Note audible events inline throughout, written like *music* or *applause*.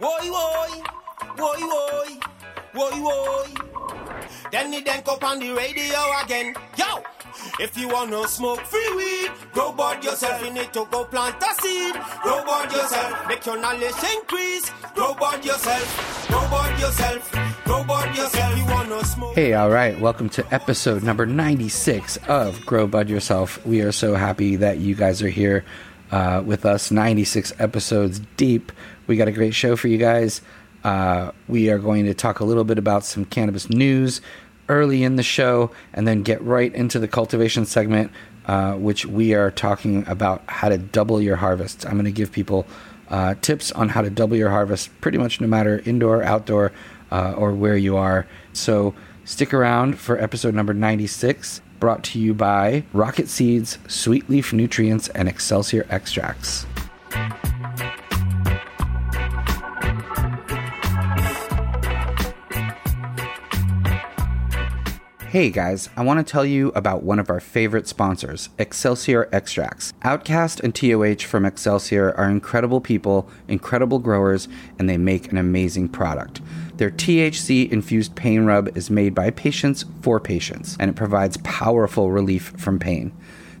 Woy, woy, woy, woy, woy, woy. Then it then up on the radio again. Yo! If you wanna smoke free weed, grow bud yourself. You need to go plant a seed. Grow bud yourself. Make your knowledge increase. Grow bud yourself. Grow bud yourself. Grow bud yourself. You wanna smoke. Hey, all right. Welcome to episode number 96 of Grow Bud Yourself. We are so happy that you guys are here uh, with us, 96 episodes deep. We got a great show for you guys. Uh, we are going to talk a little bit about some cannabis news early in the show and then get right into the cultivation segment, uh, which we are talking about how to double your harvest. I'm going to give people uh, tips on how to double your harvest pretty much no matter indoor, outdoor, uh, or where you are. So stick around for episode number 96, brought to you by Rocket Seeds, Sweet Leaf Nutrients, and Excelsior Extracts. Hey guys, I want to tell you about one of our favorite sponsors, Excelsior Extracts. Outcast and TOH from Excelsior are incredible people, incredible growers, and they make an amazing product. Their THC infused pain rub is made by patients for patients, and it provides powerful relief from pain.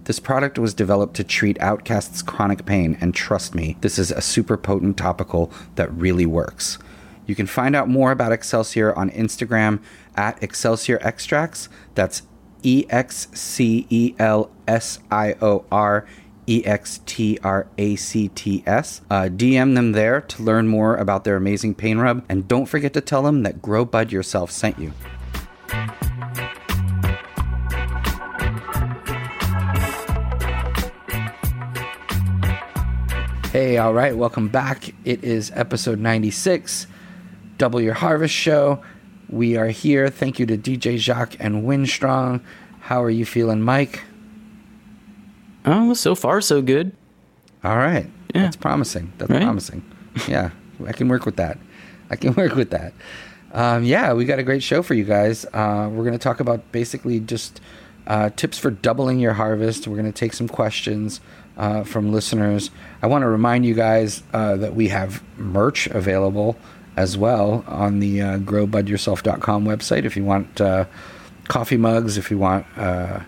This product was developed to treat Outcast's chronic pain, and trust me, this is a super potent topical that really works. You can find out more about Excelsior on Instagram at Excelsior Extracts. That's E X C E L S I O R E X T R A C T S. Uh, DM them there to learn more about their amazing pain rub. And don't forget to tell them that Grow Bud Yourself sent you. Hey, all right, welcome back. It is episode 96, Double Your Harvest Show. We are here. Thank you to DJ Jacques and Winstrong. How are you feeling, Mike? Oh, so far so good. All right. Yeah. That's promising. That's Right? promising. Yeah, I can work with that. I can *laughs* work with that. Um, yeah, we got a great show for you guys. Uh, we're going to talk about basically just uh, tips for doubling your harvest. We're going to take some questions uh, from listeners. I want to remind you guys uh, that we have merch available as well on the uh, growbudyourself.com website if you want uh, coffee mugs, if you want uh,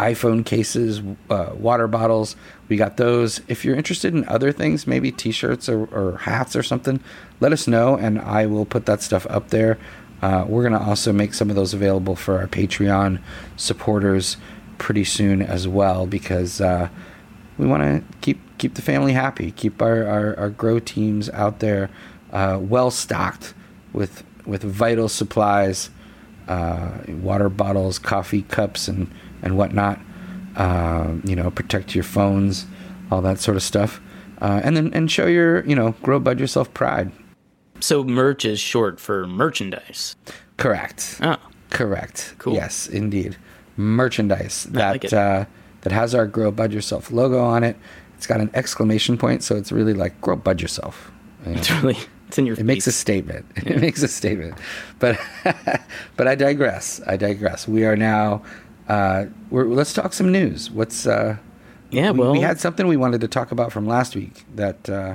iPhone cases, uh, water bottles. We got those. If you're interested in other things, maybe T-shirts or, or hats or something, let us know, and I will put that stuff up there. Uh, we're gonna also make some of those available for our Patreon supporters pretty soon as well, because uh, we want to keep keep the family happy, keep our, our, our grow teams out there uh, well stocked with with vital supplies, uh, water bottles, coffee cups, and and whatnot. Uh, you know, protect your phones, all that sort of stuff, uh, and then and show your you know grow bud yourself pride. So merch is short for merchandise. Correct. Oh, Correct. Cool. Yes, indeed. Merchandise that like uh, that has our "Grow Bud Yourself" logo on it. It's got an exclamation point, so it's really like "Grow Bud Yourself." You know, it's really it's in your it makes a face. statement. *laughs* It makes a statement. But *laughs* but I digress. I digress. We are now. Uh, we're, let's talk some news. What's uh, yeah. we, Well, we had something we wanted to talk about from last week that uh,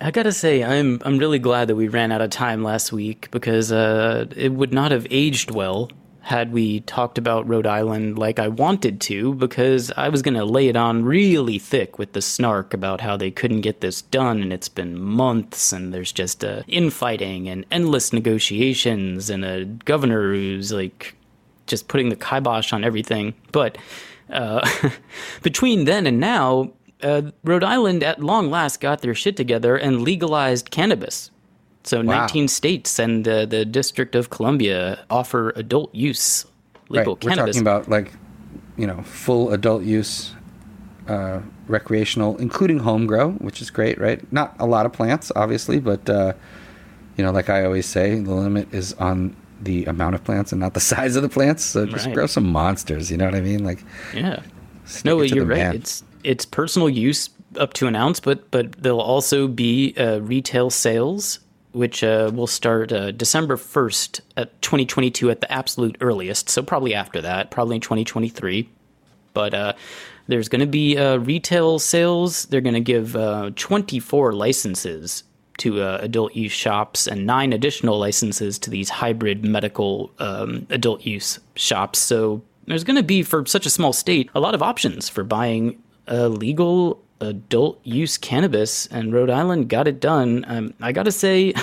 I gotta say, I'm I'm really glad that we ran out of time last week because uh, it would not have aged well had we talked about Rhode Island like I wanted to. Because I was gonna lay it on really thick with the snark about how they couldn't get this done, and it's been months, and there's just uh, infighting and endless negotiations, and a governor who's like just putting the kibosh on everything. But uh, *laughs* between then and now, uh, Rhode Island at long last got their shit together and legalized cannabis. So 19 states and uh, the District of Columbia offer adult use legal right, we're cannabis. talking about like you know full adult use uh, recreational including home grow which is great right not a lot of plants obviously but uh, you know like i always say the limit is on the amount of plants and not the *laughs* size of the plants so just Right. grow some monsters you know what i mean like yeah. No, you're right. man. It's it's personal use up to an ounce, but but there'll also be uh, retail sales, which uh, will start uh, December first at 2022 at the absolute earliest. So probably after that, probably in 2023. But uh, there's going to be uh, retail sales. They're going to give uh, 24 licenses to uh, adult use shops and nine additional licenses to these hybrid medical um, adult use shops. So there's going to be, for such a small state, a lot of options for buying a legal adult use cannabis, and Rhode Island got it done. Um, I got to say,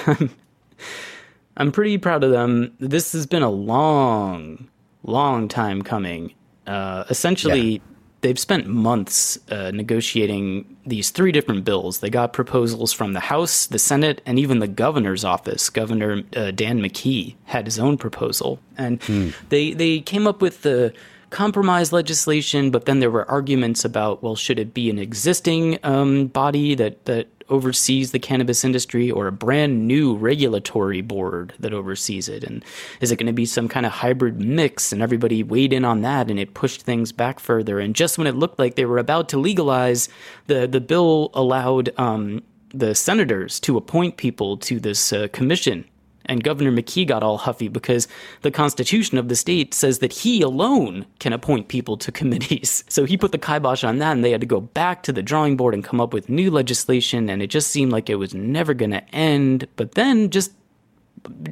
*laughs* I'm pretty proud of them. This has been a long, long time coming. Uh, essentially, yeah. They've spent months uh, negotiating these three different bills. They got proposals from the House, the Senate, and even the governor's office. Governor uh, Dan McKee had his own proposal, and hmm. they they came up with the compromise legislation, but then there were arguments about well, should it be an existing um, body that that oversees the cannabis industry or a brand new regulatory board that oversees it? And is it going to be some kind of hybrid mix? And everybody weighed in on that and it pushed things back further. And just when it looked like they were about to legalize, the, the bill allowed um, the senators to appoint people to this uh, commission and Governor McKee got all huffy because the Constitution of the state says that he alone can appoint people to *laughs* committees. So he put the kibosh on that, and they had to go back to the drawing board and come up with new legislation, and it just seemed like it was never going to end. But then, just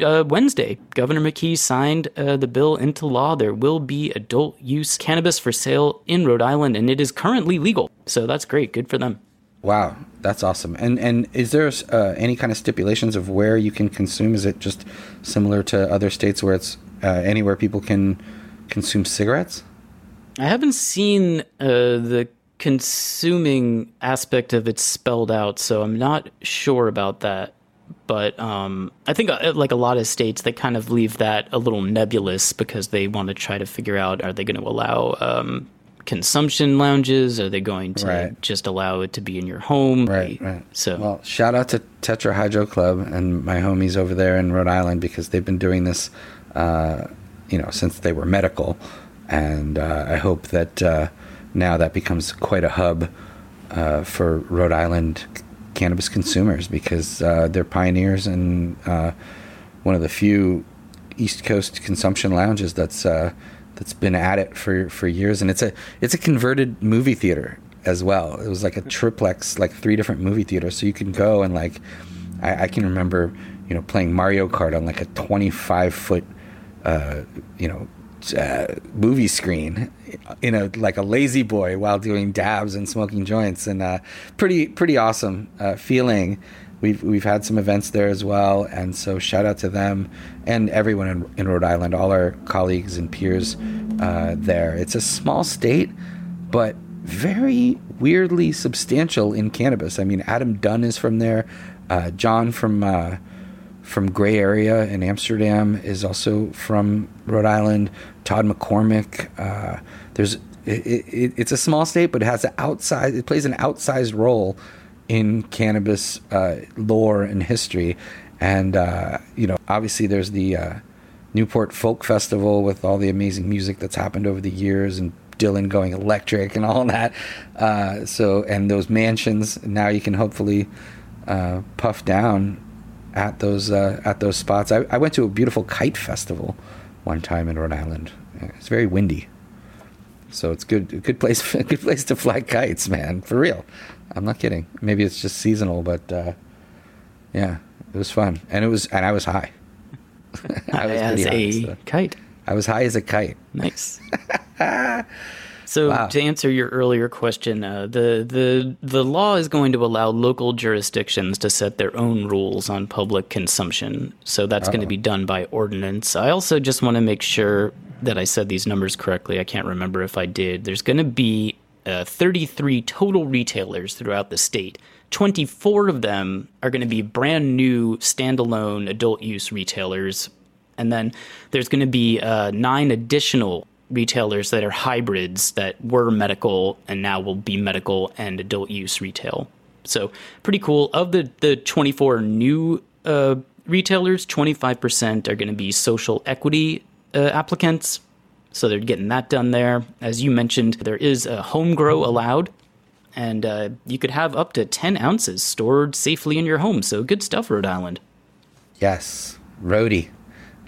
uh, Wednesday, Governor McKee signed uh, the bill into law. There will be adult use cannabis for sale in Rhode Island, and it is currently legal. So that's great. Good for them. Wow, that's awesome. And and is there uh, any kind of stipulations of where you can consume? Is it just similar to other states where it's uh, anywhere people can consume cigarettes? I haven't seen uh, the consuming aspect of it spelled out, so I'm not sure about that. But um, I think, uh, like a lot of states, they kind of leave that a little nebulous because they want to try to figure out are they going to allow um, consumption lounges? Are they going to right. just allow it to be in your home? Right, right. So, well, shout out to Tetra Hydro Club and my homies over there in Rhode Island because they've been doing this, uh, you know, since they were medical, and uh, I hope that uh, now that becomes quite a hub uh, for Rhode Island cannabis consumers because uh, they're pioneers and uh, one of the few East Coast consumption lounges that's that's been at it for for years, and it's a it's a converted movie theater as well. It was like a triplex, like three different movie theaters, so you can go and like I, I can remember you know playing Mario Kart on like a 25 foot uh, you know uh, movie screen in a like a lazy boy while doing dabs and smoking joints. And uh, pretty pretty awesome uh, feeling we've we've had some events there as well, and so shout out to them and everyone in, in Rhode Island, all our colleagues and peers uh, there. It's a small state, but very weirdly substantial in cannabis. I mean, Adam Dunn is from there. Uh, John from uh, from Grey Area in Amsterdam is also from Rhode Island. Todd McCormick. Uh, there's it, it, it's a small state, but it has an outside. It plays an outsized role in cannabis uh, lore and history. And, uh, you know, obviously there's the uh, Newport Folk Festival with all the amazing music that's happened over the years and Dylan going electric and all that. Uh, so, and those mansions, now you can hopefully uh, puff down at those uh, at those spots. I, I went to a beautiful kite festival one time in Rhode Island. It's very windy. So it's good, good place, *laughs* good place to fly kites, man, for real. I'm not kidding. Maybe it's just seasonal, but uh, yeah, it was fun, and it was, and I was high. *laughs* I was as high, a so. kite. I was high as a kite. Nice. *laughs* so wow. to answer your earlier question, uh, the the the law is going to allow local jurisdictions to set their own rules on public consumption. So that's Uh-oh. going to be done by ordinance. I also just want to make sure that I said these numbers correctly. I can't remember if I did. There's going to be uh, 33 total retailers throughout the state. 24 of them are going to be brand new standalone adult use retailers. And then there's going to be uh, nine additional retailers that are hybrids that were medical and now will be medical and adult use retail. So pretty cool. Of the, the 24 new uh, retailers, 25% are going to be social equity uh, applicants. So they're getting that done there. As you mentioned, there is a home grow allowed, and uh, you could have up to 10 ounces stored safely in your home. So good stuff, Rhode Island. Yes, roadie.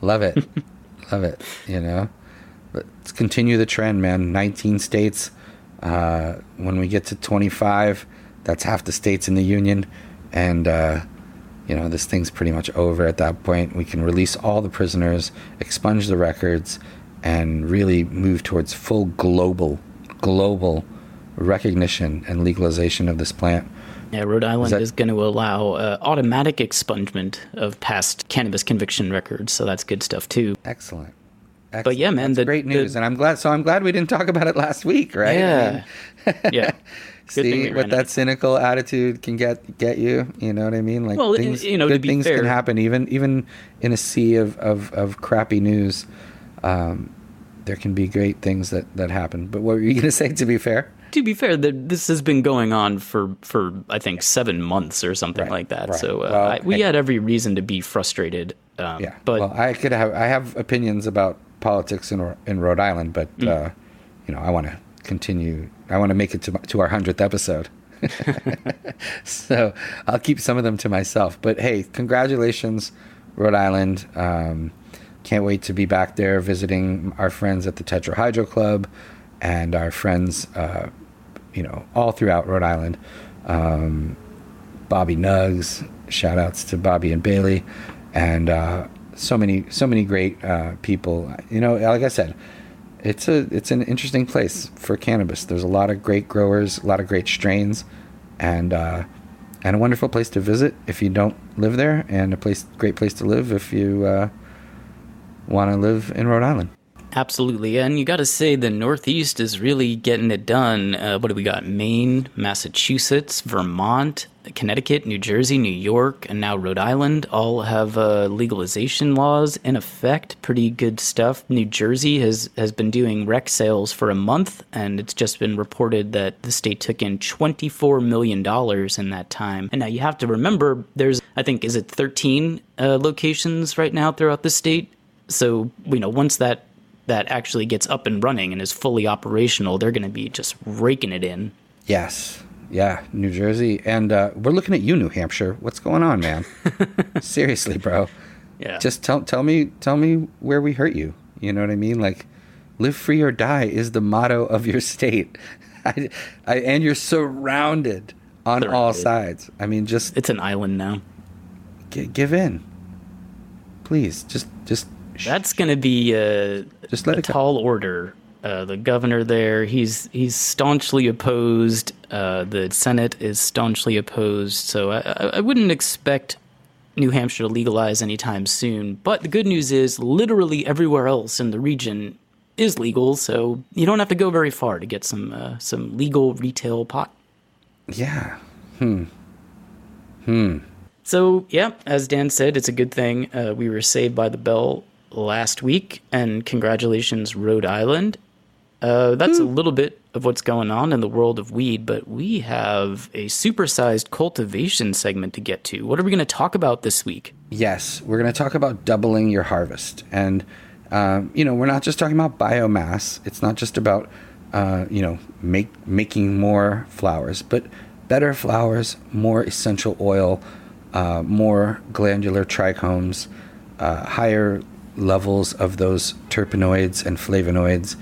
Love it. *laughs* Love it. You know, let's continue the trend, man. 19 states. Uh, when we get to 25, that's half the states in the union. And, uh, you know, this thing's pretty much over at that point. We can release all the prisoners, expunge the records, and really move towards full global, global recognition and legalization of this plant. Yeah, Rhode Island is, that- is going to allow uh, automatic expungement of past cannabis conviction records, so that's good stuff too. Excellent. But yeah, man, That's the- great news, the- and I'm glad. So I'm glad we didn't talk about it last week, right? I Yeah, mean, *laughs* yeah. *laughs* See what that cynical attitude can get get you. You know what I mean? Like Well, things, you know, to good things fair- can happen even even in a sea of of, of crappy news. Um, there can be great things that that happen. But what were you *laughs* going to say? To be fair, To be fair, the, this has been going on for for I think seven months or something Right, like that. right. So uh, Well, I, we I- had every reason to be frustrated. Um, yeah. but well, I could have I have opinions about politics in in Rhode Island, but Mm. uh, you know I want to continue. I want to make it to to our hundredth episode. *laughs* so I'll keep some of them to myself. But hey, congratulations, Rhode Island. Um, can't wait to be back there visiting our friends at the Tetrahydro Club and our friends, uh, you know, all throughout Rhode Island. Um, Bobby Nugs, shout outs to Bobby and Bailey, and uh, so many, so many great uh, people. You know, like I said, it's a it's an interesting place for cannabis. There's a lot of great growers, a lot of great strains, and uh, and a wonderful place to visit if you don't live there, and a place great place to live if you uh, want to live in Rhode Island. Absolutely, and you got to say the Northeast is really getting it done. Uh, what do we got? Maine, Massachusetts, Vermont, Connecticut, New Jersey, New York, and now Rhode Island all have uh, legalization laws in effect. Pretty good stuff. New Jersey has has been doing rec sales for a month, and it's just been reported that the state took in twenty four million dollars in that time. And now you have to remember, there's I think is it thirteen uh, locations right now throughout the state. So you know once that that actually gets up and running and is fully operational, they're going to be just raking it in. Yes. Yeah, New Jersey, and uh, we're looking at you, New Hampshire. What's going on, man? *laughs* Seriously, bro. Yeah. Just tell tell me tell me where we hurt you. You know what I mean? Like, live free or die is the motto of your state, *laughs* I, I, and you're surrounded on all sides. I mean, just it's an island now. g- give in, please. Just just That's going to be uh, Just let a it go. tall order. Uh, the governor there, he's he's staunchly opposed. Uh, the Senate is staunchly opposed. So I, I, I wouldn't expect New Hampshire to legalize anytime soon. But the good news is, literally everywhere else in the region is legal. So you don't have to go very far to get some uh, some legal retail pot. yeah. Hmm. Hmm. So, yeah, as Dan said, it's a good thing uh, we were saved by the bell last week, and congratulations, Rhode Island. Uh, that's a little bit of what's going on in the world of weed, but we have a supersized cultivation segment to get to. What are we going to talk about this week? Yes, we're going to talk about doubling your harvest, and um, you know, we're not just talking about biomass. It's not just about uh, you know make making more flowers, but better flowers, more essential oil, uh, more glandular trichomes, uh, higher levels of those terpenoids and flavonoids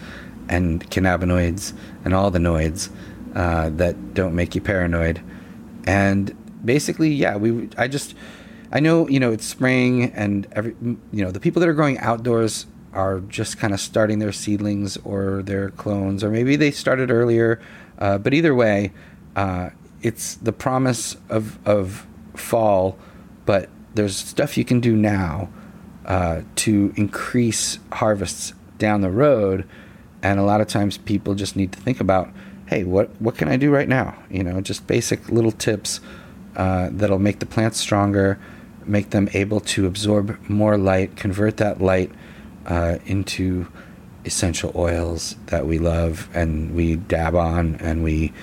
and cannabinoids and all the noids uh, that don't make you paranoid. And basically, yeah, we I just I know you know it's spring and every you know the people that are growing outdoors are just kind of starting their seedlings or their clones or maybe they started earlier. Uh, but either way, uh, it's the promise of of fall. But there's stuff you can do now uh, to increase harvests down the road. And a lot of times people just need to think about, hey, what, what can I do right now? You know, just basic little tips uh, that'll make the plants stronger, make them able to absorb more light, convert that light uh, into essential oils that we love and we dab on and we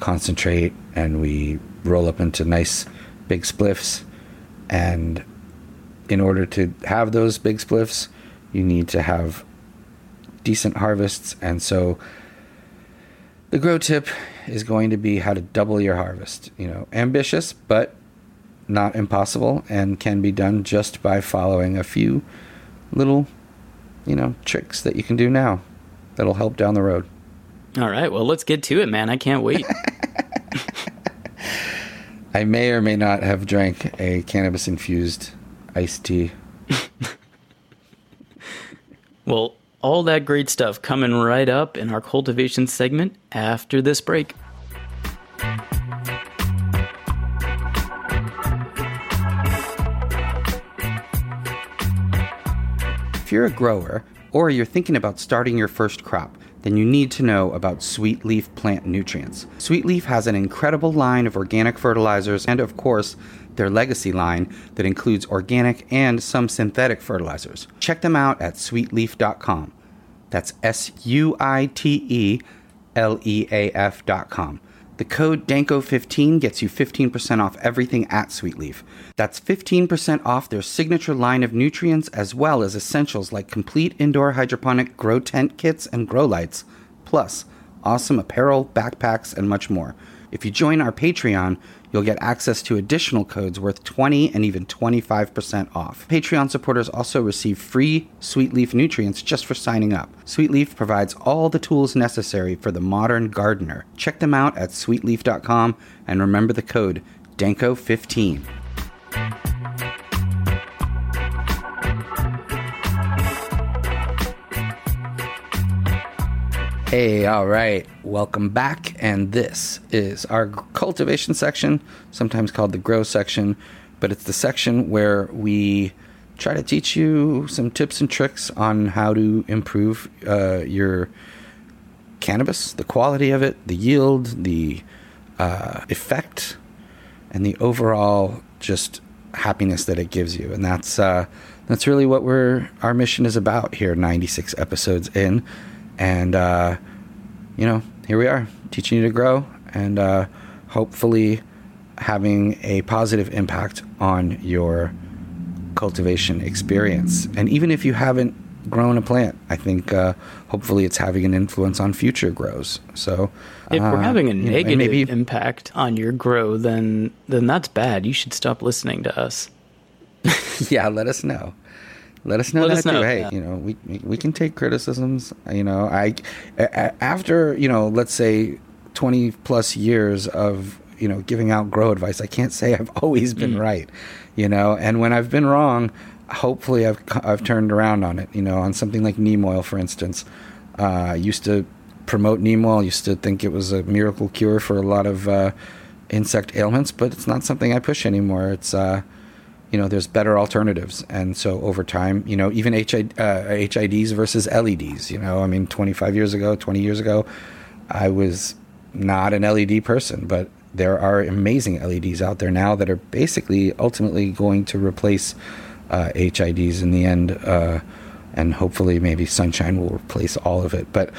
concentrate and we roll up into nice big spliffs. And in order to have those big spliffs, you need to have decent harvests. And so the grow tip is going to be how to double your harvest. You know, ambitious, but not impossible and can be done just by following a few little, you know, tricks that you can do now that'll help down the road. All right, well, let's get to it, man. I can't wait. *laughs* *laughs* I may or may not have drank a cannabis infused iced tea. *laughs* Well, all that great stuff coming right up in our cultivation segment after this break. If you're a grower or you're thinking about starting your first crop, then you need to know about Sweet Leaf plant nutrients. Sweet Leaf has an incredible line of organic fertilizers and, of course, their legacy line that includes organic and some synthetic fertilizers. Check them out at sweetleaf.com. That's S U I T E L E A F.com. The code DANKO15 gets you 15% off everything at Sweetleaf. That's 15% off their signature line of nutrients as well as essentials like complete indoor hydroponic grow tent kits and grow lights, plus awesome apparel, backpacks, and much more. If you join our Patreon, you'll get access to additional codes worth 20 and even 25% off. Patreon supporters also receive free Sweet Leaf nutrients just for signing up. Sweet Leaf provides all the tools necessary for the modern gardener. Check them out at sweetleaf.com and remember the code DANKO15. Hey, all right. Welcome back. And this is our cultivation section, sometimes called the grow section, but it's the section where we try to teach you some tips and tricks on how to improve uh, your cannabis, the quality of it, the yield, the uh, effect, and the overall just happiness that it gives you. And that's uh, that's really what we're our mission is about here. Ninety six episodes in, and uh, you know here we are teaching you to grow and uh, hopefully having a positive impact on your cultivation experience. And even if you haven't grown a plant, I think uh, hopefully it's having an influence on future grows. So If we're uh, having a you know, negative maybe impact on your grow, then then that's bad. You should stop listening to us. *laughs* yeah, let us know. Let us know Let that us know, too. Hey, yeah. you know, we, we can take criticisms. You know, I after you know, let's say twenty plus years of you know giving out grow advice, I can't say *laughs* I've always been Mm. right. You know, and when I've been wrong, hopefully I've I've turned around on it. You know, on something like neem oil, for instance. Uh, I used to promote neem oil. Used to think it was a miracle cure for a lot of uh, insect ailments, but it's not something I push anymore. It's uh, you know there's better alternatives. And so over time you know even HID, uh, HIDs versus LEDs you know I mean 25 years ago 20 years ago I was not an LED person but there are amazing LEDs out there now that are basically ultimately going to replace uh, HIDs in the end uh, and hopefully maybe sunshine will replace all of it. But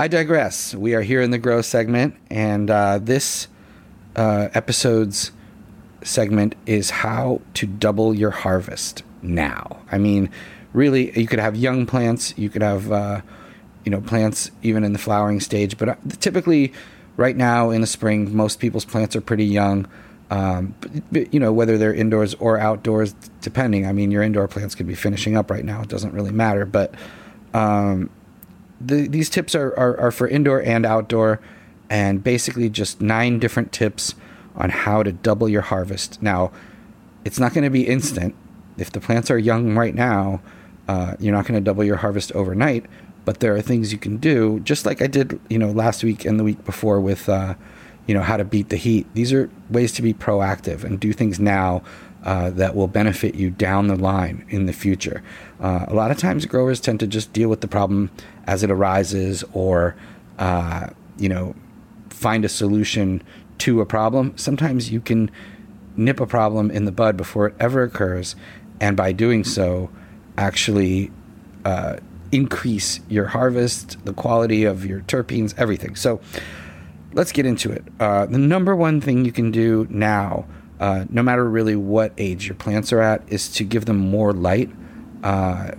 I digress. We are here in the grow segment and uh, this uh, episode's segment is how to double your harvest now. I mean, really, you could have young plants, you could have, uh, you know, plants even in the flowering stage, but uh, typically, right now in the spring, most people's plants are pretty young. Um, you know, whether they're indoors or outdoors, depending. I mean, your indoor plants could be finishing up right now. It doesn't really matter. But um, the, these tips are, are, are for indoor and outdoor, and basically just nine different tips on how to double your harvest. Now, it's not going to be instant. If the plants are young right now, uh, you're not going to double your harvest overnight. But there are things you can do, just like I did, you know, last week and the week before with, uh, you know, how to beat the heat. These are ways to be proactive and do things now uh, that will benefit you down the line in the future. Uh, a lot of times, growers tend to just deal with the problem as it arises, or uh, you know, find a solution to a problem. Sometimes you can nip a problem in the bud before it ever occurs, and by doing so, actually uh, increase your harvest, the quality of your terpenes, everything. So let's get into it. Uh, the number one thing you can do now, uh, no matter really what age your plants are at, is to give them more light. Uh,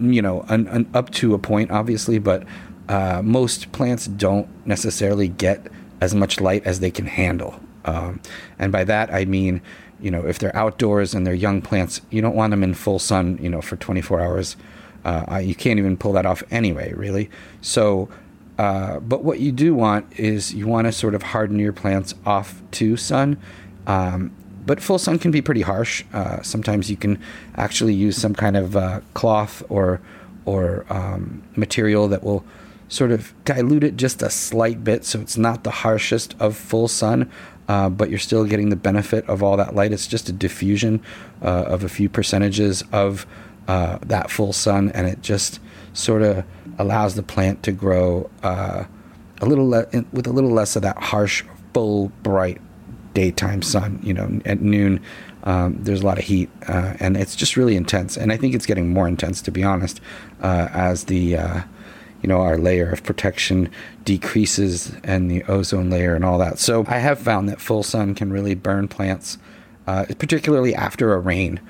you know, un, un, up to a point, obviously, but uh, most plants don't necessarily get as much light as they can handle. Um, and by that, I mean, you know, if they're outdoors and they're young plants, you don't want them in full sun, you know, for 24 hours. Uh, you can't even pull that off anyway, really. So, Uh, but what you do want is you want to sort of harden your plants off to sun. Um, but full sun can be pretty harsh. Uh, sometimes you can actually use some kind of uh, cloth or or um, material that will sort of dilute it just a slight bit, so it's not the harshest of full sun, uh, but you're still getting the benefit of all that light. It's just a diffusion uh, of a few percentages of uh, that full sun, and it just sort of allows the plant to grow uh, a little le- with a little less of that harsh, full, bright daytime sun. You know, at noon, um, there's a lot of heat, uh, and it's just really intense. And I think it's getting more intense, to be honest, uh, as the you know our layer of protection decreases and the ozone layer and all that. So I have found that full sun can really burn plants, uh, particularly after a rain.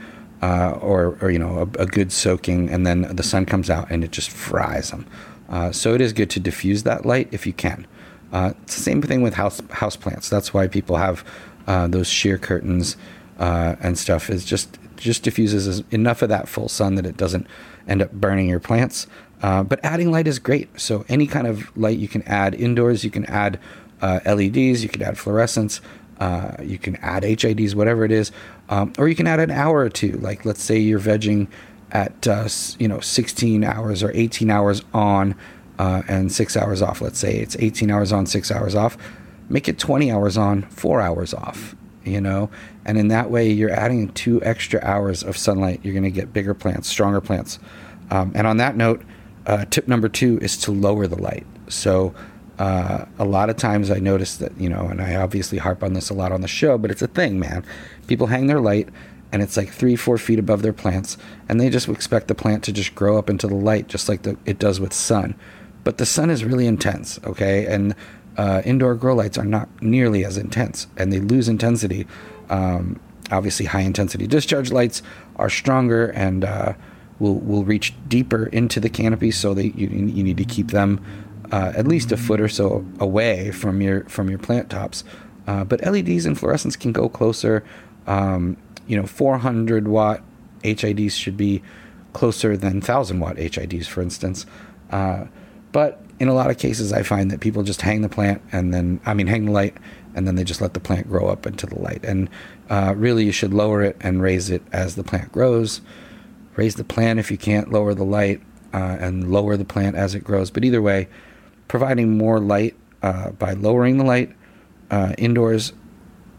Uh, or, or you know a, a, good soaking, and then the sun comes out and it just fries them. Uh, so it is good to diffuse that light if you can. Uh, same thing with house house plants. That's why people have uh, those sheer curtains uh, and stuff. Is just just diffuses enough of that full sun that it doesn't end up burning your plants. Uh, but adding light is great. So any kind of light you can add indoors. You can add LEDs. You can add fluorescents. you can add HIDs, whatever it is um, or you can add an hour or two. Like let's say you're vegging at uh, you know 16 hours or 18 hours on uh, and six hours off. Let's say it's 18 hours on, six hours off. Make it 20 hours on, four hours off. You know, and in that way, you're adding two extra hours of sunlight. You're going to get bigger plants, stronger plants. Um, and on that note, uh, tip number two is to lower the light. So uh, a lot of times I notice that, you know, and I obviously harp on this a lot on the show, but it's a thing, man. People hang their light and it's like three, four feet above their plants, and they just expect the plant to just grow up into the light just like the, it does with sun. But the sun is really intense, okay? And uh, indoor grow lights are not nearly as intense, and they lose intensity. Um, obviously, high intensity discharge lights are stronger and uh, will will reach deeper into the canopy, so they you, you need to keep them uh, at least a foot or so away from your from your plant tops. Uh, but LEDs and fluorescents can go closer. Um, you know, 400 watt HIDs should be closer than 1000 watt HIDs, for instance. Uh, but in a lot of cases, I find that people just hang the plant and then, I mean, hang the light and then they just let the plant grow up into the light. And uh, really, you should lower it and raise it as the plant grows. Raise the plant if you can't lower the light, uh, and lower the plant as it grows. But either way, providing more light uh, by lowering the light uh, indoors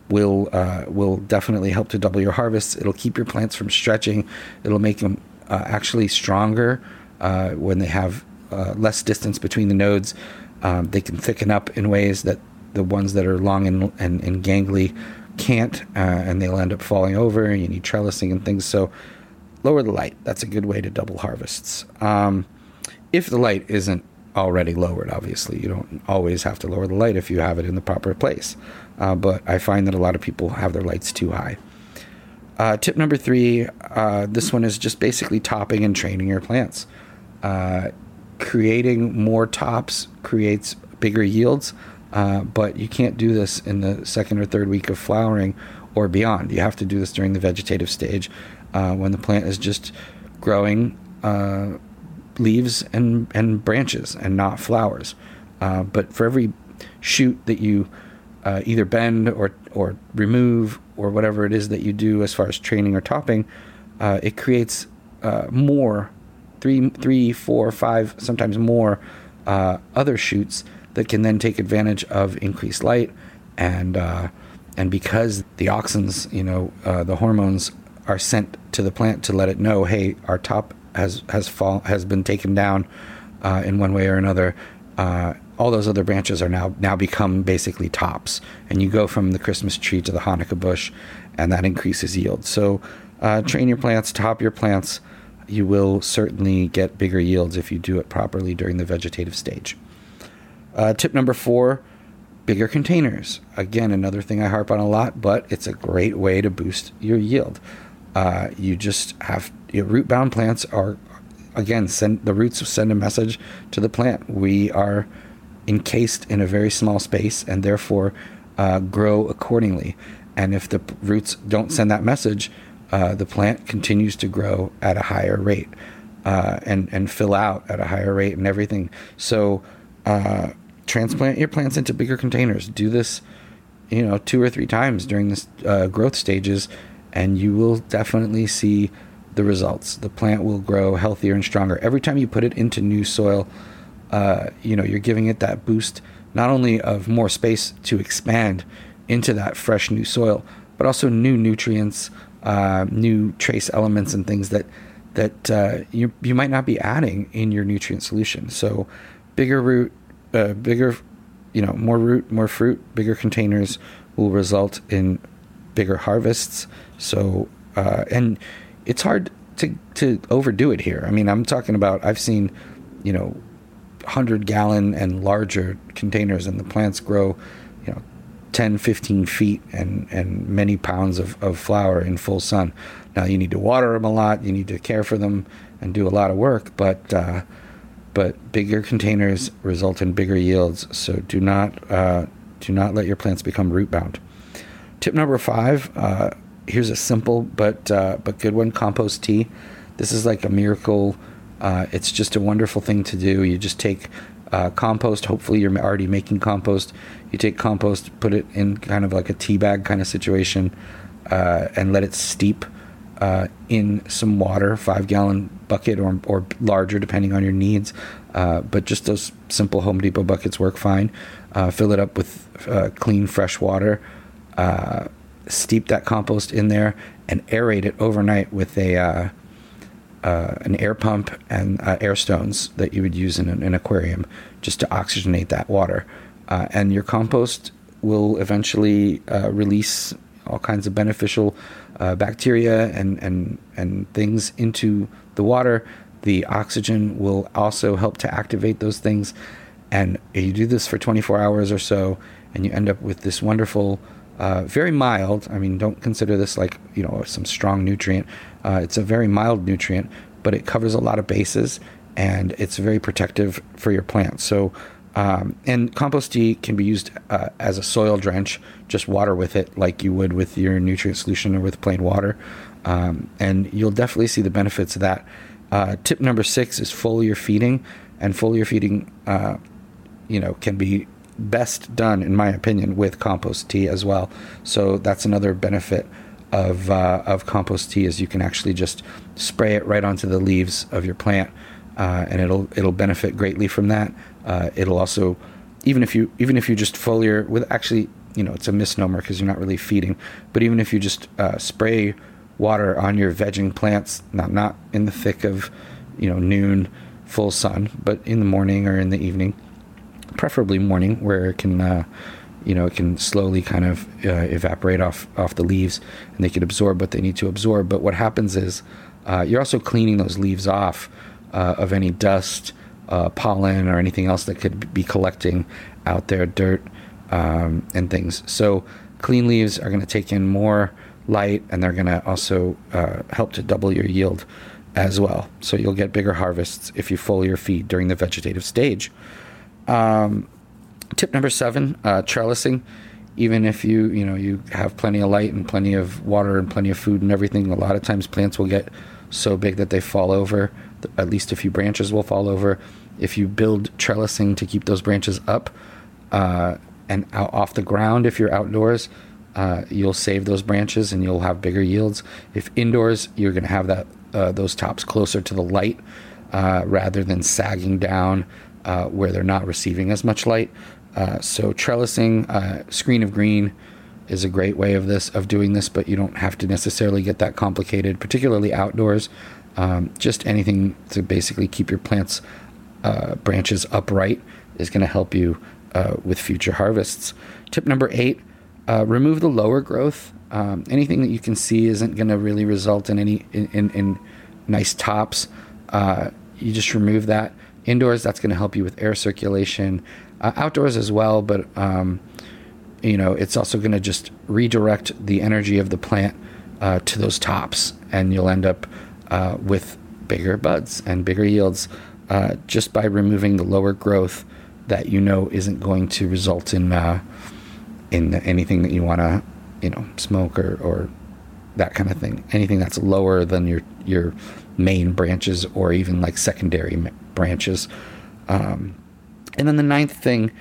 will uh, will definitely help to double your harvests. It'll keep your plants from stretching. It'll make them uh, actually stronger uh, when they have uh, less distance between the nodes. Um, they can thicken up in ways that the ones that are long and, and, and gangly can't, and they'll end up falling over. And You need trellising and things. So lower the light. That's a good way to double harvests. Um, if the light isn't already lowered. Obviously, you don't always have to lower the light if you have it in the proper place. Uh, but I find that a lot of people have their lights too high. Uh, tip number three uh, this one is just basically topping and training your plants. Uh, creating more tops creates bigger yields, uh, but you can't do this in the second or third week of flowering or beyond. You have to do this during the vegetative stage uh, when the plant is just growing leaves and, and branches and not flowers. Uh, but for every shoot that you uh, either bend or, or remove or whatever it is that you do as far as training or topping, uh, it creates uh, more three, three, four, five, sometimes more uh, other shoots that can then take advantage of increased light and uh, and because the auxins, you know, the hormones are sent to the plant to let it know, hey, our top has has fall has been taken down uh, in one way or another. Uh, all those other branches are now now become basically tops, and you go from the Christmas tree to the Hanukkah bush, and that increases yield. So, uh, train your plants, top your plants. You will certainly get bigger yields if you do it properly during the vegetative stage. Uh, tip number four: bigger containers. Again, another thing I harp on a lot, but it's a great way to boost your yield. Uh, you just have you know, root bound plants are again send the roots send a message to the plant. We are encased in a very small space and therefore uh, grow accordingly. And if the roots don't send that message, uh, the plant continues to grow at a higher rate uh, and and fill out at a higher rate and everything. So uh, transplant your plants into bigger containers. Do this, you know, two or three times during this uh, growth stages, and you will definitely see the results. The plant will grow healthier and stronger every time you put it into new soil. Uh, you know, you're giving it that boost not only of more space to expand into that fresh new soil, but also new nutrients, uh, new trace elements, and things that that uh, you you might not be adding in your nutrient solution. So, bigger root, uh, bigger, you know, more root, more fruit, bigger containers will result in bigger harvests. So, uh, and it's hard to to overdo it here. I mean, I'm talking about I've seen, you know, hundred gallon and larger containers, and the plants grow, you know, 10, 15 feet and and many pounds of, of flower in full sun. Now you need to water them a lot, you need to care for them and do a lot of work, but uh, but bigger containers result in bigger yields. So do not uh, do not let your plants become root bound. Tip number five. Uh, here's a simple but uh, but good one: compost tea. This is like a miracle. Uh, it's just a wonderful thing to do. You just take uh, compost. Hopefully, you're already making compost. You take compost, put it in kind of like a tea bag kind of situation, uh, and let it steep uh, in some water, five gallon bucket or, or larger, depending on your needs. Uh, but just those simple Home Depot buckets work fine. Uh, fill it up with uh, clean, fresh water. Uh, steep that compost in there and aerate it overnight with a uh, an air pump and air stones that you would use in an, an aquarium just to oxygenate that water. and your compost will eventually release all kinds of beneficial uh, bacteria and, and, and things into the water. The oxygen will also help to activate those things. And you do this for 24 hours or so, and you end up with this wonderful, uh, very mild. I mean, don't consider this like, you know, some strong nutrient. Uh, it's a very mild nutrient, but it covers a lot of bases and it's very protective for your plants. So, um, and compost tea can be used uh, as a soil drench, just water with it like you would with your nutrient solution or with plain water. Um, and you'll definitely see the benefits of that. Uh, tip number six is foliar feeding, and foliar feeding, uh, you know, can be best done, in my opinion, with compost tea as well. So that's another benefit of uh, of compost tea is you can actually just spray it right onto the leaves of your plant, uh, and it'll it'll benefit greatly from that. Uh, it'll also, even if you even if you just foliar with actually, you know, it's a misnomer because you're not really feeding. But even if you just uh, spray water on your vegging plants, not not in the thick of, you know, noon, full sun, but in the morning or in the evening, preferably morning, where it can. Uh, you know, it can slowly kind of uh, evaporate off off the leaves, and they can absorb what they need to absorb. But what happens is uh, you're also cleaning those leaves off uh, of any dust uh, pollen or anything else that could be collecting out there, dirt um, and things. So clean leaves are going to take in more light and they're going to also uh, help to double your yield as well. So you'll get bigger harvests if you foliar feed during the vegetative stage. Um, tip number seven: uh, trellising. Even if you you know you have plenty of light and plenty of water and plenty of food and everything, a lot of times plants will get so big that they fall over. At least a few branches will fall over if you build trellising to keep those branches up uh, and out off the ground, if you're outdoors, uh, you'll save those branches and you'll have bigger yields. If indoors, you're going to have that uh, those tops closer to the light uh, rather than sagging down uh, where they're not receiving as much light. Uh, so trellising, screen of green is a great way of this of doing this, but you don't have to necessarily get that complicated, particularly outdoors. Um, just anything to basically keep your plants uh, branches upright is going to help you uh, with future harvests. Tip number eight uh, remove the lower growth. Um, anything that you can see isn't going to really result in any in, in, in nice tops. Uh, you just remove that. Indoors, that's going to help you with air circulation. Uh, outdoors as well, but um, you know it's also going to just redirect the energy of the plant uh, to those tops, and you'll end up with bigger buds and bigger yields uh, just by removing the lower growth that you know isn't going to result in uh, in anything that you want to you know smoke or, or that kind of thing. Anything that's lower than your your main branches or even like secondary branches. Um, And then the ninth thing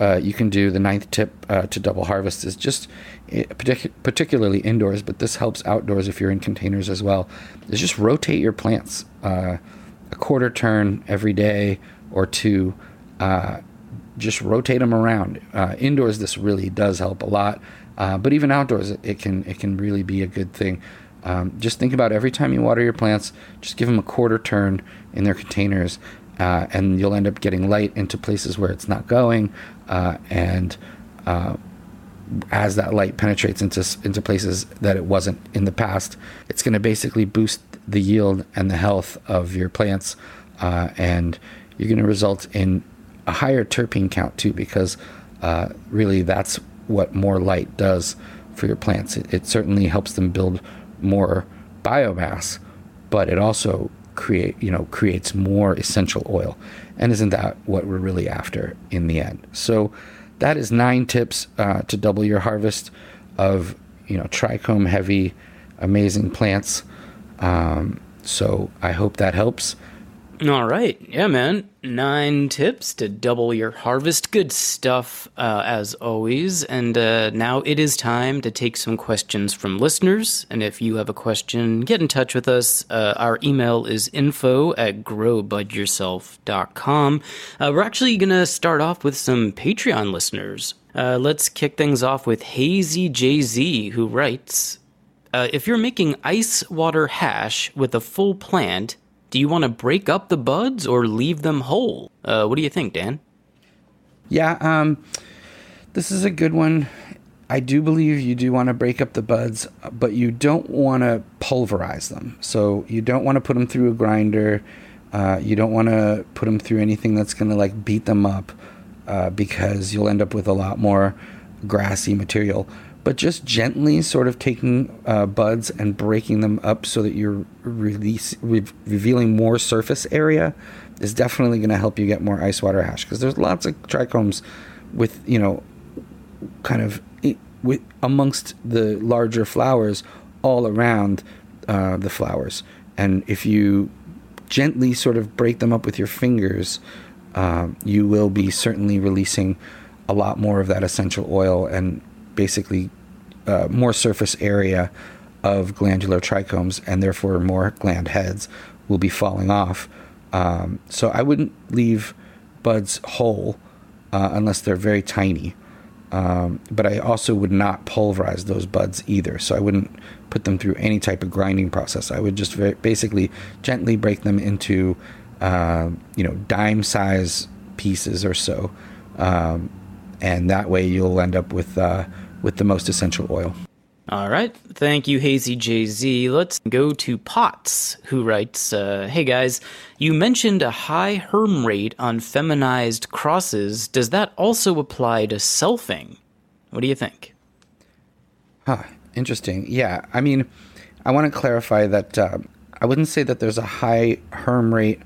uh, you can do, the ninth tip uh, to double harvest is just, eh, partic- particularly indoors, but this helps outdoors if you're in containers as well, is just rotate your plants uh, a quarter turn every day or two. Uh, just rotate them around. Uh, indoors, this really does help a lot, uh, but even outdoors, it, it, can it can really be a good thing. Um, just think about every time you water your plants, just give them a quarter turn in their containers, uh, and you'll end up getting light into places where it's not going. Uh, and uh, as that light penetrates into into places that it wasn't in the past, it's going to basically boost the yield and the health of your plants, uh, and you're going to result in a higher terpene count too, because uh, really that's what more light does for your plants. It, it certainly helps them build more biomass, but it also create you know creates more essential oil. And isn't that what we're really after in the end? So that is nine tips uh, to double your harvest of you know trichome heavy amazing plants. Um, so i hope that helps all right. Yeah, man. Nine tips to double your harvest. Good stuff, uh, as always. And uh, now it is time to take some questions from listeners. And if you have a question, get in touch with us. Uh, our email is info at growbudyourself.com. Uh, we're actually going to start off with some Patreon listeners. Uh, let's kick things off with Hazy JZ, who writes uh, If you're making ice water hash with a full plant, do you want to break up the buds or leave them whole? Uh, what do you think, Dan? Yeah, um, this is a good one. I do believe you do want to break up the buds, but you don't want to pulverize them. So you don't want to put them through a grinder. Uh, you don't want to put them through anything that's going to like beat them up uh, because you'll end up with a lot more grassy material but just gently sort of taking uh, buds and breaking them up so that you're release, re- revealing more surface area is definitely going to help you get more ice water hash. Because there's lots of trichomes with you know kind of with amongst the larger flowers all around uh, the flowers. And if you gently sort of break them up with your fingers uh, you will be certainly releasing a lot more of that essential oil and basically uh, more surface area of glandular trichomes and therefore more gland heads will be falling off. Um, so I wouldn't leave buds whole uh, unless they're very tiny. Um, but I also would not pulverize those buds either. So I wouldn't put them through any type of grinding process. I would just very, basically gently break them into, uh, you know, dime size pieces or so. Um, and that way you'll end up with uh, with the most essential oil. All right. Thank you, Hazy JZ. Let's go to Potts, who writes uh, Hey guys, you mentioned a high herm rate on feminized crosses. Does that also apply to selfing? What do you think? Huh. Interesting. Yeah. I mean, I want to clarify that uh, I wouldn't say that there's a high herm rate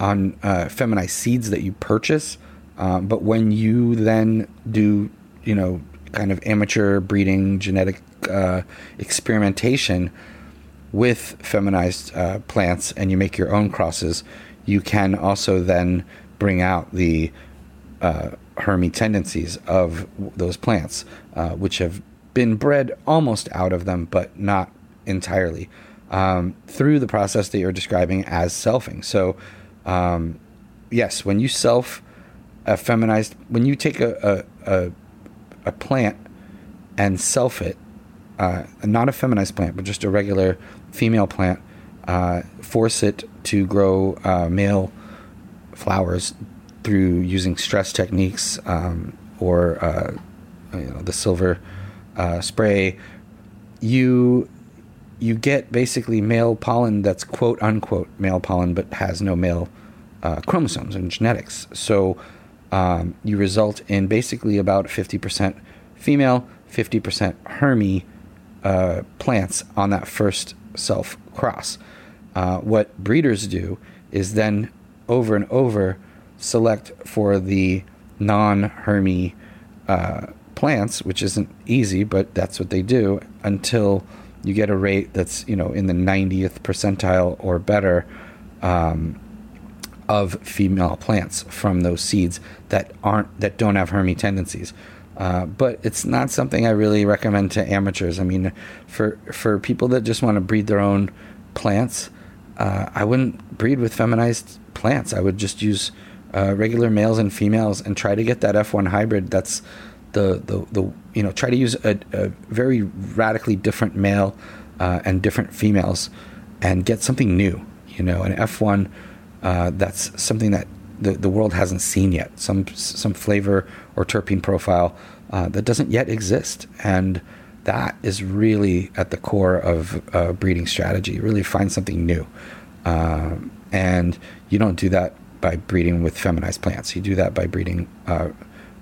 on uh, feminized seeds that you purchase, uh, but when you then do, you know, kind of amateur breeding genetic uh, experimentation with feminized uh, plants and you make your own crosses, you can also then bring out the uh, hermy tendencies of those plants, uh, which have been bred almost out of them, but not entirely, um, through the process that you're describing as selfing. So, um, yes, when you self a feminized, when you take a, a, a a plant and self it, uh, not a feminized plant, but just a regular female plant, uh, force it to grow uh, male flowers through using stress techniques um, or uh, you know, the silver uh, spray, you you get basically male pollen that's quote unquote male pollen, but has no male uh, chromosomes and genetics. So um, you result in basically about 50% female, 50% Hermy uh, plants on that first self cross. Uh, what breeders do is then over and over select for the non Hermy uh, plants, which isn't easy, but that's what they do until you get a rate that's you know in the 90th percentile or better um, of female plants from those seeds that aren't that don't have Hermy tendencies. Uh, but it's not something I really recommend to amateurs. I mean, for for people that just want to breed their own plants, uh, I wouldn't breed with feminized plants. I would just use uh, regular males and females and try to get that F1 hybrid. That's the the, the you know try to use a, a very radically different male uh, and different females and get something new. You know, an F1 uh, that's something that the, the world hasn't seen yet. Some some flavor or terpene profile uh, that doesn't yet exist, and that is really at the core of uh, breeding strategy. Really find something new, uh, and you don't do that by breeding with feminized plants. You do that by breeding uh,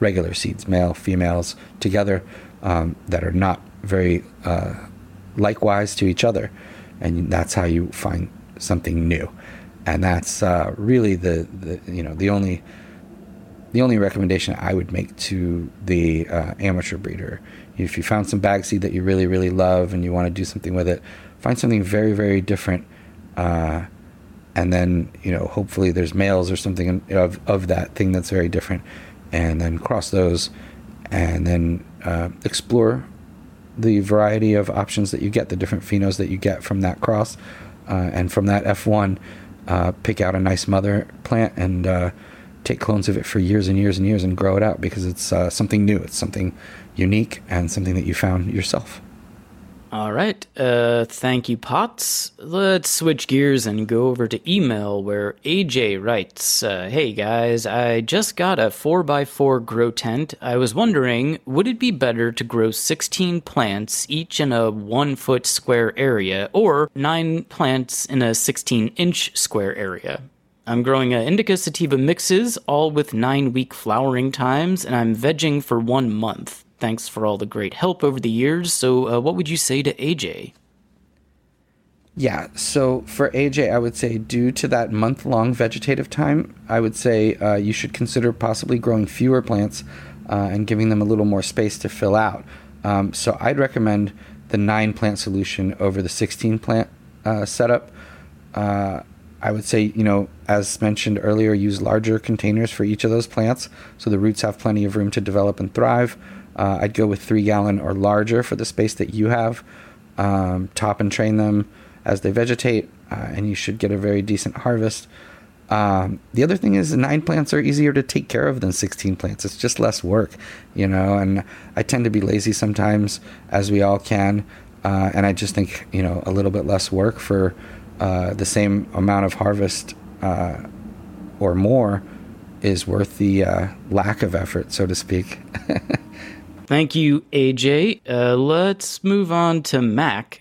regular seeds, male, females together, um, that are not very uh, likewise to each other, and that's how you find something new and that's uh, really the, the you know the only the only recommendation I would make to the uh, amateur breeder. If you found some bag seed that you really really love and you want to do something with it, find something very very different, uh, and then you know hopefully there's males or something of of that thing that's very different, and then cross those, and then uh, explore the variety of options that you get, the different phenos that you get from that cross, uh, and from that F1 uh, pick out a nice mother plant and uh, take clones of it for years and years and years and grow it out because it's uh, something new. It's something unique and something that you found yourself. All right. Uh, thank you, Potts. Let's switch gears and go over to email where AJ writes uh, Hey guys, I just got a 4x4 grow tent. I was wondering, would it be better to grow 16 plants, each in a 1 foot square area, or 9 plants in a 16 inch square area? I'm growing a indica sativa mixes, all with 9 week flowering times, and I'm vegging for one month. Thanks for all the great help over the years. So, uh, what would you say to AJ? Yeah, so for AJ, I would say due to that month long vegetative time, I would say uh, you should consider possibly growing fewer plants uh, and giving them a little more space to fill out. Um, so I'd recommend the nine plant solution over the 16 plant uh, setup. I would say, you know, as mentioned earlier, use larger containers for each of those plants so the roots have plenty of room to develop and thrive. Uh, I'd go with three gallon or larger for the space that you have. Um, top and train them as they vegetate, uh, and you should get a very decent harvest. Um, the other thing is, nine plants are easier to take care of than 16 plants. It's just less work, you know, and I tend to be lazy sometimes, as we all can. Uh, and I just think, you know, a little bit less work for uh, the same amount of harvest uh, or more is worth the uh, lack of effort, so to speak. *laughs* Thank you, AJ. Uh, let's move on to Mac.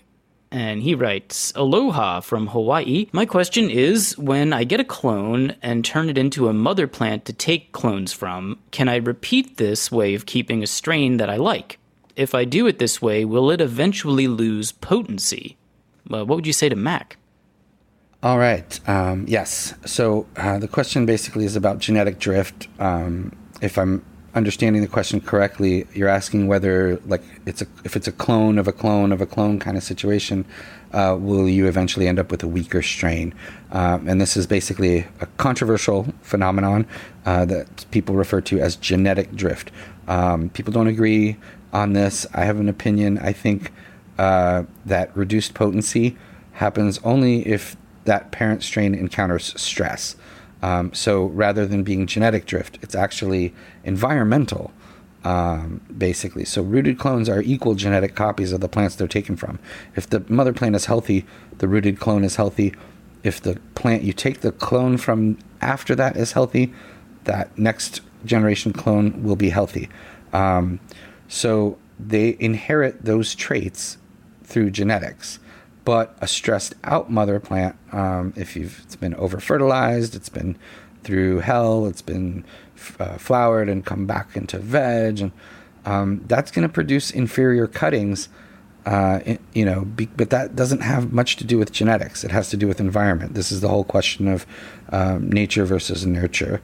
And he writes, Aloha from Hawaii. My question is when I get a clone and turn it into a mother plant to take clones from, can I repeat this way of keeping a strain that I like? If I do it this way, will it eventually lose potency? Uh, what would you say to Mac? All right. Um, yes. So uh, the question basically is about genetic drift. Um, if I'm understanding the question correctly, you're asking whether like it's a if it's a clone of a clone of a clone kind of situation, uh, will you eventually end up with a weaker strain? Um, and this is basically a controversial phenomenon uh, that people refer to as genetic drift. Um, people don't agree on this. I have an opinion. I think uh, that reduced potency happens only if that parent strain encounters stress. Um, so rather than being genetic drift, it's actually environmental, um, basically. So rooted clones are equal genetic copies of the plants they're taken from. If the mother plant is healthy, the rooted clone is healthy. If the plant you take the clone from after that is healthy, that next generation clone will be healthy. Um, so they inherit those traits through genetics. But a stressed out mother plant, um, if you've it's been over fertilized, it's been through hell, it's been uh, flowered and come back into veg, and um, that's going to produce inferior cuttings. Uh, you know, be, but that doesn't have much to do with genetics. It has to do with environment. This is the whole question of um, nature versus nurture.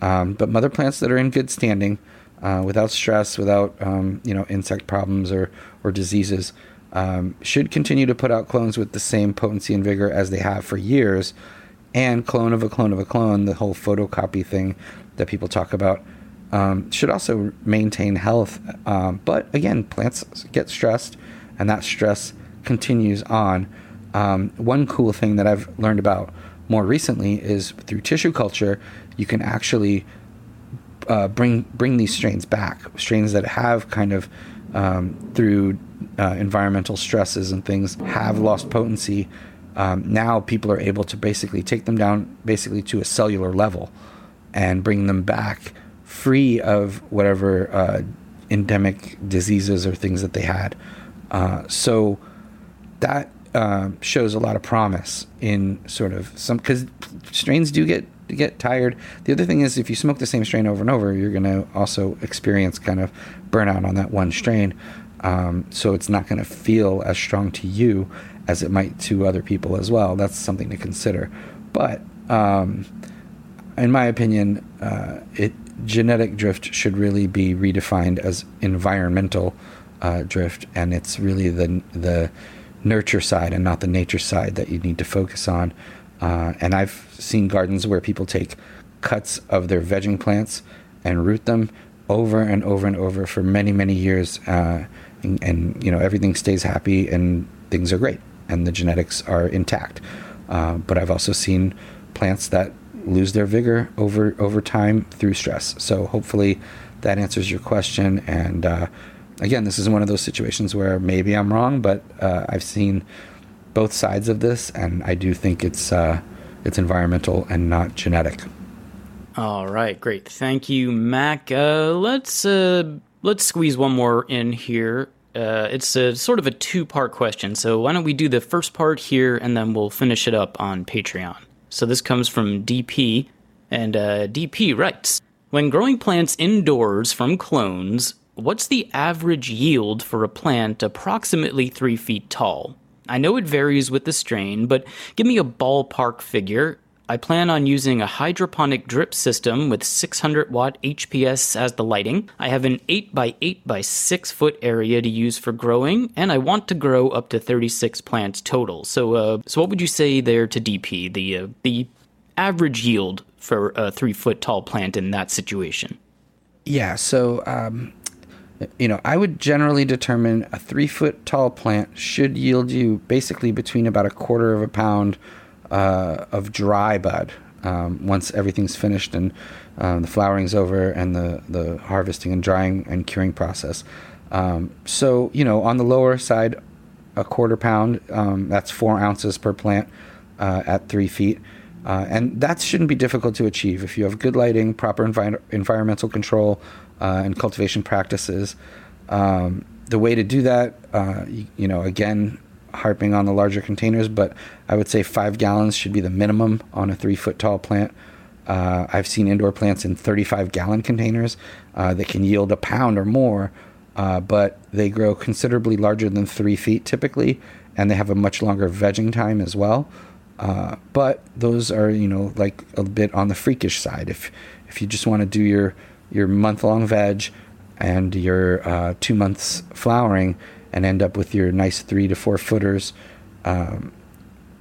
Um, but mother plants that are in good standing, uh, without stress, without um, you know insect problems or or diseases, um, should continue to put out clones with the same potency and vigor as they have for years and clone of a clone of a clone, the whole photocopy thing that people talk about, um, should also maintain health. Um, but again, plants get stressed, and that stress continues on. Um, one cool thing that I've learned about more recently is through tissue culture, you can actually uh, bring bring these strains back, strains that have kind of um, through uh, environmental stresses and things have lost potency. Um, now people are able to basically take them down basically to a cellular level and bring them back free of whatever uh, endemic diseases or things that they had. Uh, so that uh, shows a lot of promise in sort of some because strains do get get tired. The other thing is if you smoke the same strain over and over, you're going to also experience kind of burnout on that one strain. Um, so it's not going to feel as strong to you as it might to other people as well. That's something to consider. But um, in my opinion, uh, it genetic drift should really be redefined as environmental uh, drift, and it's really the the nurture side and not the nature side that you need to focus on. Uh, and I've seen gardens where people take cuts of their vegging plants and root them over and over and over for many many years, uh, and, and, you know everything stays happy and things are great and the genetics are intact. Uh, but I've also seen plants that lose their vigor over over time through stress. So hopefully that answers your question. And uh, again, this is one of those situations where maybe I'm wrong, but uh, I've seen both sides of this, and I do think it's uh, it's environmental and not genetic. All right, great. Thank you, Mac. Uh, let's uh, let's squeeze one more in here. Uh, it's a sort of a two part question. So why don't we do the first part here, and then we'll finish it up on Patreon. So this comes from DP, and uh, DP writes When growing plants indoors from clones, what's the average yield for a plant approximately three feet tall? I know it varies with the strain, but give me a ballpark figure. I plan on using a hydroponic drip system with 600 watt HPS as the lighting. I have an 8 by 8 by 6 foot area to use for growing, and I want to grow up to 36 plants total. So, uh, so what would you say there to DP? The uh, the average yield for a three foot tall plant in that situation? Yeah. So, um, you know, I would generally determine a three foot tall plant should yield you basically between about a quarter of a pound uh, of dry bud um, once everything's finished and um, the flowering's over and the, the harvesting and drying and curing process. Um, so, you know, on the lower side, a quarter pound, um, that's four ounces per plant uh, at three feet. Uh, and that shouldn't be difficult to achieve if you have good lighting, proper envi- environmental control, uh, and cultivation practices. Um, the way to do that, uh, you, you, know, again, harping on the larger containers, but I would say five gallons should be the minimum on a three foot tall plant. Uh, I've seen indoor plants in 35 gallon containers uh, that can yield a pound or more, uh, but they grow considerably larger than three feet typically, and they have a much longer vegging time as well. Uh, but those are, you know, like a bit on the freakish side. If if you just want to do your your month long veg and your uh, two months flowering, and end up with your nice three to four footers. Um,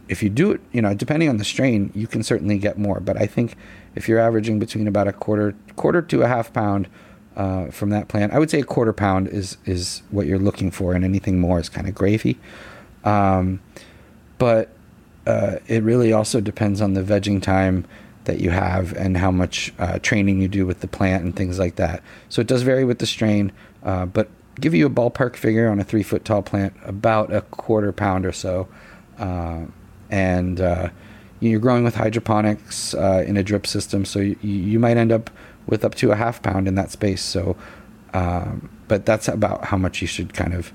if you do it, you know, depending on the strain, you can certainly get more. But I think if you're averaging between about a quarter, quarter to a half pound uh, from that plant, I would say a quarter pound is is what you're looking for, and anything more is kind of gravy. Um, but uh, it really also depends on the vegging time that you have and how much uh, training you do with the plant and things like that. So it does vary with the strain, uh, but give you a ballpark figure on a three foot tall plant, about a quarter pound or so. Uh, and uh, you're growing with hydroponics uh, in a drip system, so you, you might end up with up to a half pound in that space. So, um, but that's about how much you should kind of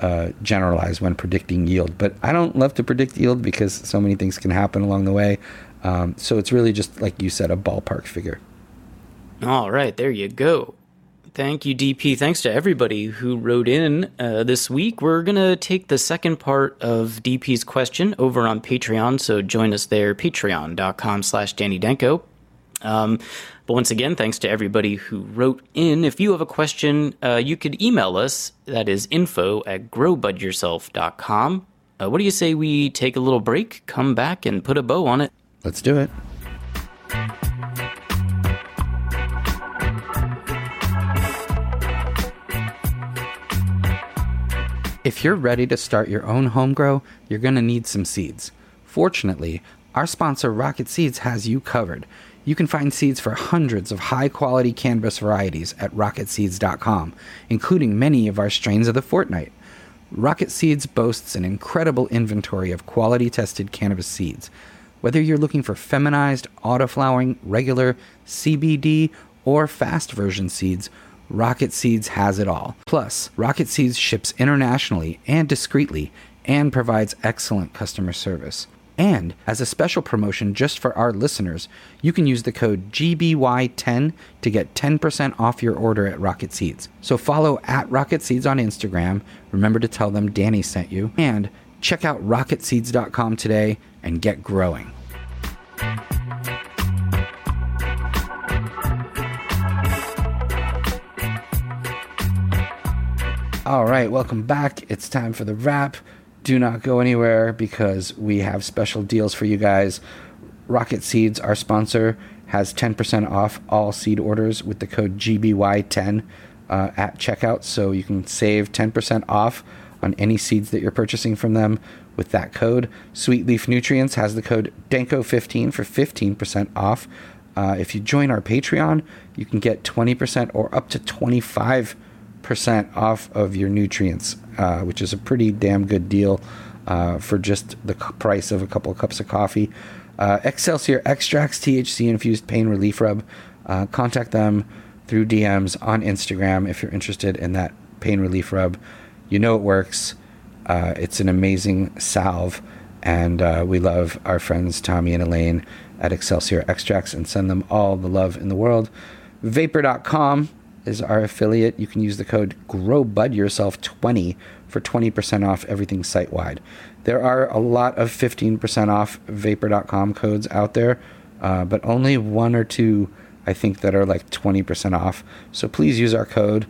uh, generalize when predicting yield. But I don't love to predict yield because so many things can happen along the way. Um, so it's really just like you said, a ballpark figure. All right, there you go. Thank you, DP. Thanks to everybody who wrote in uh, this week. We're going to take the second part of DP's question over on Patreon, so join us there, patreon.com slash Danny Danko. Um, but once again, thanks to everybody who wrote in. If you have a question, uh, you could email us. That is info at growbudyourself.com. Uh, what do you say we take a little break, come back, and put a bow on it? Let's do it. If you're ready to start your own home grow, you're going to need some seeds. Fortunately, our sponsor Rocket Seeds has you covered. You can find seeds for hundreds of high quality cannabis varieties at rocketseeds.com, including many of our strains of the fortnight. Rocket Seeds boasts an incredible inventory of quality tested cannabis seeds. Whether you're looking for feminized, autoflowering, regular, CBD, or fast version seeds, Rocket Seeds has it all. Plus, Rocket Seeds ships internationally and discreetly and provides excellent customer service. And as a special promotion just for our listeners, you can use the code GBY10 to get 10% off your order at Rocket Seeds. So follow at Rocket Seeds on Instagram. Remember to tell them Danny sent you. And check out rocketseeds.com today and get growing. All right, welcome back. It's time for the wrap. Do not go anywhere because we have special deals for you guys. Rocket Seeds, our sponsor, has 10% off all seed orders with the code GBY10 uh, at checkout. So you can save 10% off on any seeds that you're purchasing from them with that code. Sweet Leaf Nutrients has the code DANKO15 for 15% off. Uh, if you join our Patreon, you can get 20% or up to 25 percent off of your nutrients, uh, which is a pretty damn good deal uh, for just the price of a couple of cups of coffee. Uh, Excelsior Extracts THC infused pain relief rub. Uh, contact them through DMs on Instagram if you're interested in that pain relief rub. You know it works. Uh, it's an amazing salve, and uh, we love our friends Tommy and Elaine at Excelsior Extracts and send them all the love in the world. Vapor.com is our affiliate. You can use the code GrowBudYourself20 for 20% off everything site wide. There are a lot of 15% off Vapor.com codes out there, uh, but only one or two, I think, that are like 20% off. So please use our code.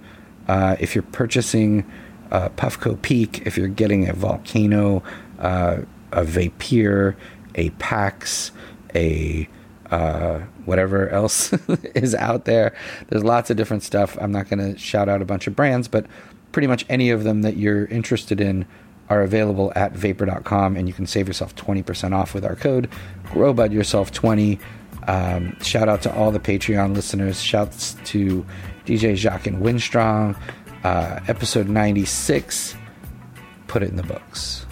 Uh, if you're purchasing uh, Puffco Peak, if you're getting a Volcano, uh, a Vapeur, a Pax, a uh, whatever else *laughs* is out there. There's lots of different stuff. I'm not going to shout out a bunch of brands, but pretty much any of them that you're interested in are available at vapor.com, and you can save yourself 20% off with our code GrowBudYourself20. Um, shout out to all the Patreon listeners. Shouts to DJ Jacques and Winstrong. Uh, episode 96. Put it in the books.